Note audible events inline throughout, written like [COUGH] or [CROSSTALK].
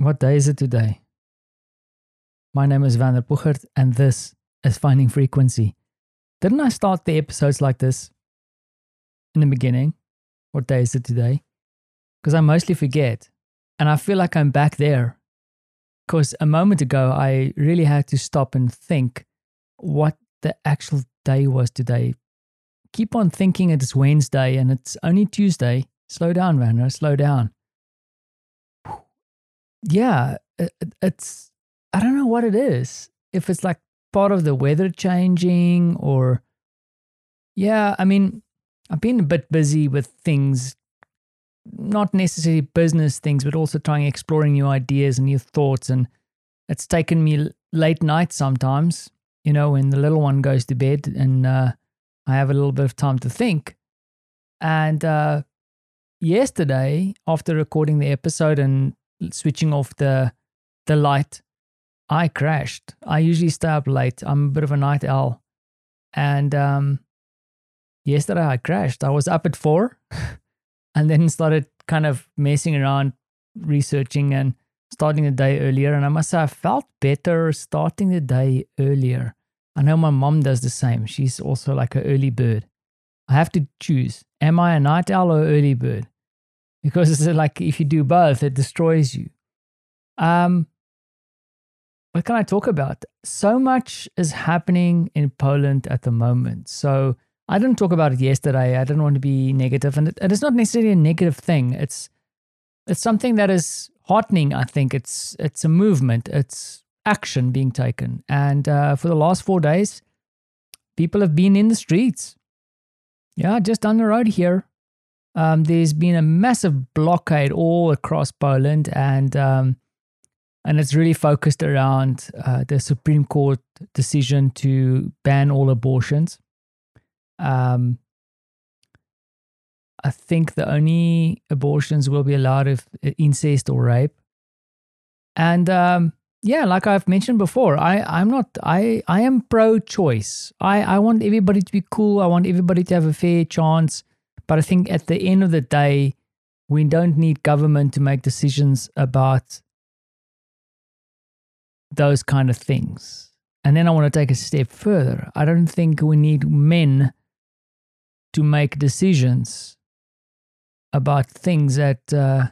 What day is it today? My name is Vander Puchert, and this is Finding Frequency. Didn't I start the episodes like this in the beginning? What day is it today? Because I mostly forget, and I feel like I'm back there. Because a moment ago, I really had to stop and think what the actual day was today. Keep on thinking it's Wednesday and it's only Tuesday. Slow down, Vander, slow down yeah, it, it's I don't know what it is. If it's like part of the weather changing or yeah, I mean, I've been a bit busy with things not necessarily business things, but also trying exploring new ideas and new thoughts and it's taken me late nights sometimes, you know, when the little one goes to bed and uh, I have a little bit of time to think. And uh, yesterday, after recording the episode and switching off the the light, I crashed. I usually stay up late. I'm a bit of a night owl, and um, yesterday I crashed. I was up at four, [LAUGHS] and then started kind of messing around, researching and starting the day earlier. And I must say, I felt better starting the day earlier. I know my mom does the same. She's also like an early bird. I have to choose: am I a night owl or early bird? Because it's like if you do both, it destroys you. Um, what can I talk about? So much is happening in Poland at the moment. So I didn't talk about it yesterday. I didn't want to be negative, and it, it is not necessarily a negative thing. It's it's something that is heartening. I think it's it's a movement. It's action being taken, and uh, for the last four days, people have been in the streets. Yeah, just down the road here, um, there's been a massive blockade all across Poland, and um, and it's really focused around uh, the Supreme Court decision to ban all abortions. Um, I think the only abortions will be allowed if uh, incest or rape. And um, yeah, like I've mentioned before, I, I'm not I, I am pro choice. I, I want everybody to be cool. I want everybody to have a fair chance. But I think at the end of the day, we don't need government to make decisions about those kind of things. And then I want to take a step further. I don't think we need men to make decisions about things that uh,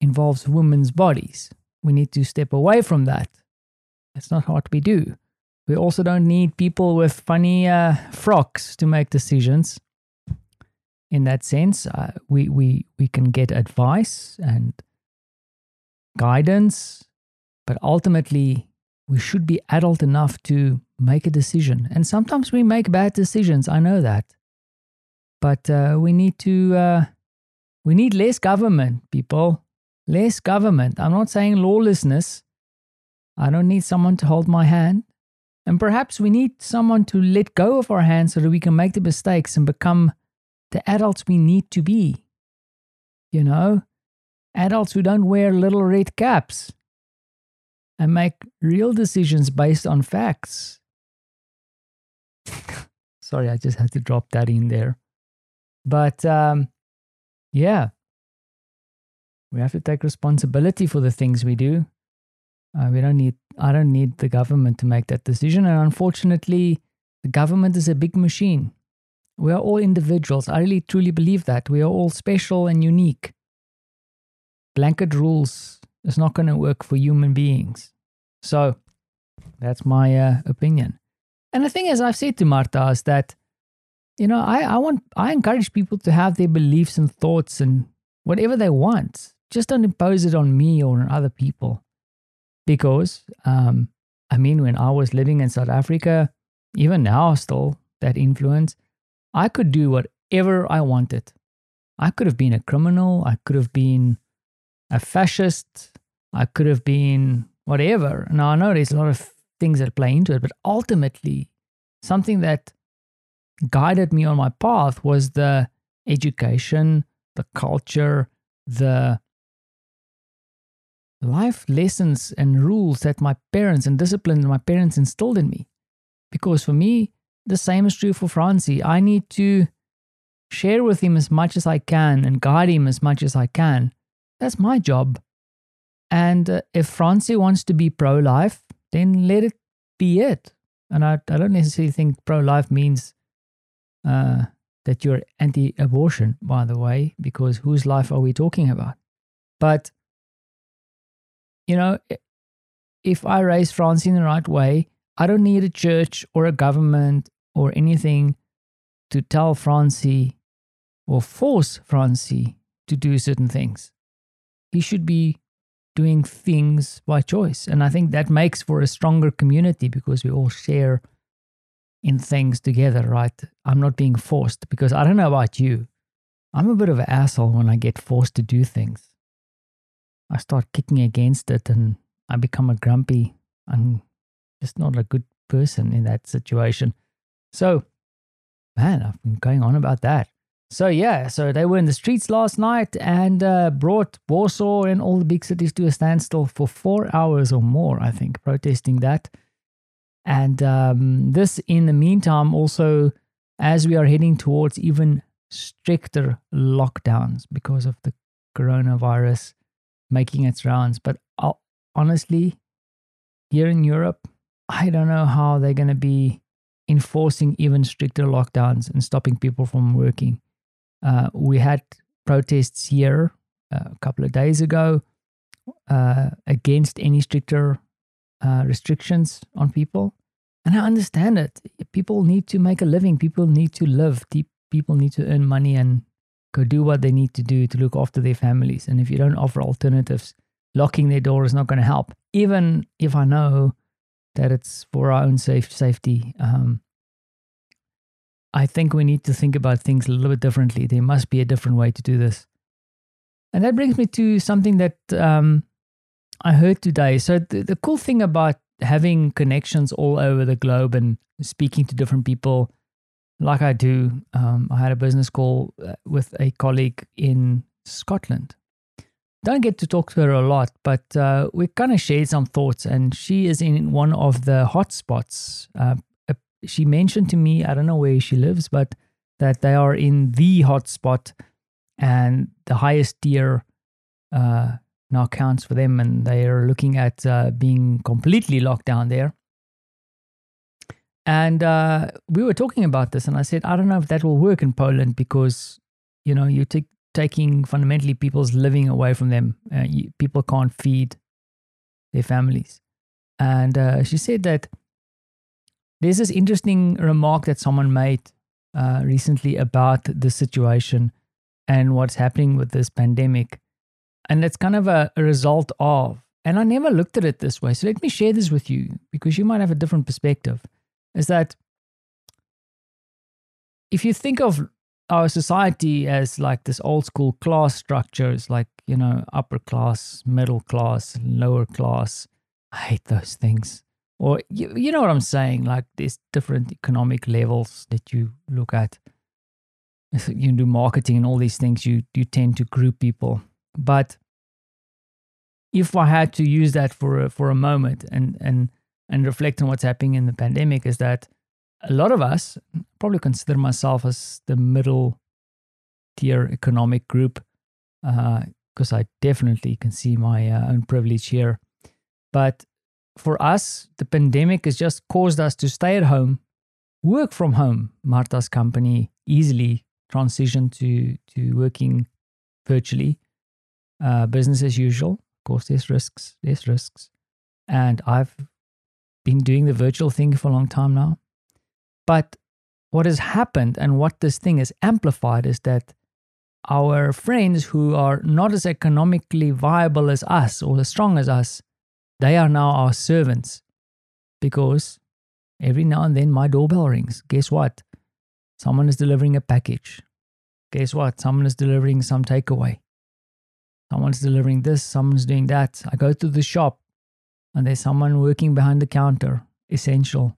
involves women's bodies. We need to step away from that. It's not what we do. We also don't need people with funny uh, frocks to make decisions in that sense. Uh, we, we, we can get advice and guidance, but ultimately, we should be adult enough to make a decision. And sometimes we make bad decisions, I know that. But uh, we need to, uh, we need less government, people. Less government. I'm not saying lawlessness. I don't need someone to hold my hand. And perhaps we need someone to let go of our hands so that we can make the mistakes and become the adults we need to be. You know, adults who don't wear little red caps and make real decisions based on facts. [LAUGHS] Sorry, I just had to drop that in there. But um, yeah, we have to take responsibility for the things we do. Uh, we don't need. I don't need the government to make that decision, and unfortunately, the government is a big machine. We are all individuals. I really truly believe that. We are all special and unique. Blanket rules is not going to work for human beings. So that's my uh, opinion. And the thing is, I've said to Marta is that, you know, I, I want, I encourage people to have their beliefs and thoughts and whatever they want. Just don't impose it on me or on other people. Because, um, I mean, when I was living in South Africa, even now still, that influence, I could do whatever I wanted. I could have been a criminal. I could have been a fascist. I could have been whatever. Now, I know there's a lot of things that play into it, but ultimately, something that guided me on my path was the education, the culture, the life lessons and rules that my parents and discipline my parents instilled in me. Because for me, the same is true for Francie. I need to share with him as much as I can and guide him as much as I can. That's my job. And uh, if Francie wants to be pro life, then let it be it. And I, I don't necessarily think pro life means uh, that you're anti abortion, by the way, because whose life are we talking about? But, you know, if I raise Francie in the right way, I don't need a church or a government or anything to tell Francie or force Francie to do certain things. He should be doing things by choice. And I think that makes for a stronger community because we all share in things together, right? I'm not being forced because I don't know about you. I'm a bit of an asshole when I get forced to do things. I start kicking against it and I become a grumpy. I'm just not a good person in that situation. So, man, I've been going on about that. So yeah, so they were in the streets last night and uh, brought Warsaw and all the big cities to a standstill for four hours or more, I think, protesting that. And um, this, in the meantime, also as we are heading towards even stricter lockdowns because of the coronavirus making its rounds. But uh, honestly, here in Europe, I don't know how they're going to be enforcing even stricter lockdowns and stopping people from working. Uh, we had protests here uh, a couple of days ago uh, against any stricter uh, restrictions on people. And I understand it. People need to make a living, people need to live, people need to earn money and go do what they need to do to look after their families. And if you don't offer alternatives, locking their door is not going to help. Even if I know that it's for our own safe safety, um, I think we need to think about things a little bit differently. There must be a different way to do this. And that brings me to something that um, I heard today. So, the, the cool thing about having connections all over the globe and speaking to different people, like I do, um, I had a business call uh, with a colleague in Scotland. Don't get to talk to her a lot, but uh, we kind of shared some thoughts. And she is in one of the hotspots, uh, she mentioned to me, I don't know where she lives, but that they are in the hotspot and the highest tier uh, now counts for them, and they are looking at uh, being completely locked down there. And uh, we were talking about this, and I said, I don't know if that will work in Poland because, you know, you're t- taking fundamentally people's living away from them. Uh, you, people can't feed their families. And uh, she said that there's this interesting remark that someone made uh, recently about the situation and what's happening with this pandemic. And it's kind of a, a result of, and I never looked at it this way. So let me share this with you because you might have a different perspective. Is that if you think of our society as like this old school class structures, like, you know, upper class, middle class, lower class, I hate those things or you, you know what I'm saying? Like there's different economic levels that you look at. You do marketing and all these things. You you tend to group people, but if I had to use that for a, for a moment and and and reflect on what's happening in the pandemic, is that a lot of us probably consider myself as the middle tier economic group because uh, I definitely can see my uh, own privilege here. But for us, the pandemic has just caused us to stay at home, work from home. Marta's company easily transitioned to, to working virtually, uh, business as usual. Of course, there's risks, there's risks. And I've been doing the virtual thing for a long time now. But what has happened and what this thing has amplified is that our friends who are not as economically viable as us or as strong as us they are now our servants because every now and then my doorbell rings. Guess what? Someone is delivering a package. Guess what? Someone is delivering some takeaway. Someone's delivering this, someone's doing that. I go to the shop and there's someone working behind the counter, essential.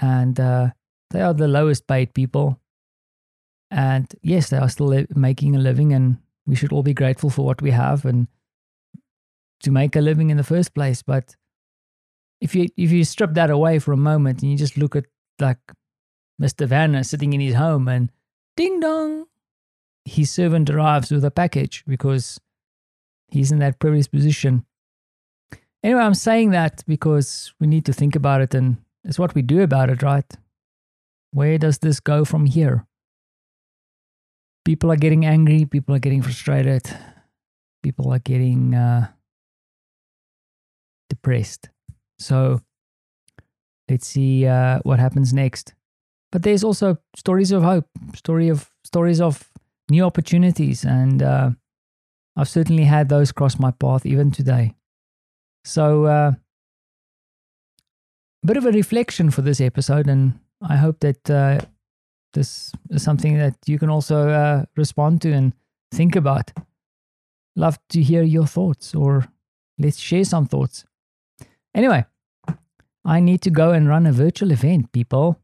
And uh, they are the lowest paid people. And yes, they are still li- making a living, and we should all be grateful for what we have. And to make a living in the first place. But if you if you strip that away for a moment and you just look at like Mr. Vander sitting in his home and ding dong, his servant arrives with a package because he's in that privileged position. Anyway, I'm saying that because we need to think about it and it's what we do about it, right? Where does this go from here? People are getting angry, people are getting frustrated, people are getting uh, depressed. So let's see uh, what happens next. But there's also stories of hope, story of stories of new opportunities, and uh, I've certainly had those cross my path even today. So, uh, bit of a reflection for this episode, and I hope that uh, this is something that you can also uh, respond to and think about. Love to hear your thoughts, or let's share some thoughts. Anyway, I need to go and run a virtual event, people.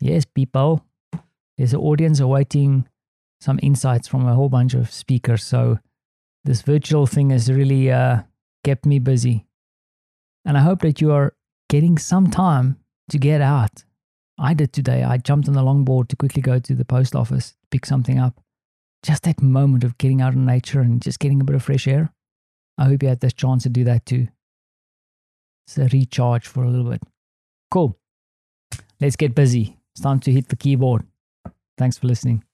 Yes, people. There's an audience awaiting some insights from a whole bunch of speakers. So this virtual thing has really uh, kept me busy. And I hope that you are getting some time to get out. I did today. I jumped on the longboard to quickly go to the post office, pick something up. Just that moment of getting out in nature and just getting a bit of fresh air. I hope you had this chance to do that too. It's a recharge for a little bit. Cool. Let's get busy. It's time to hit the keyboard. Thanks for listening.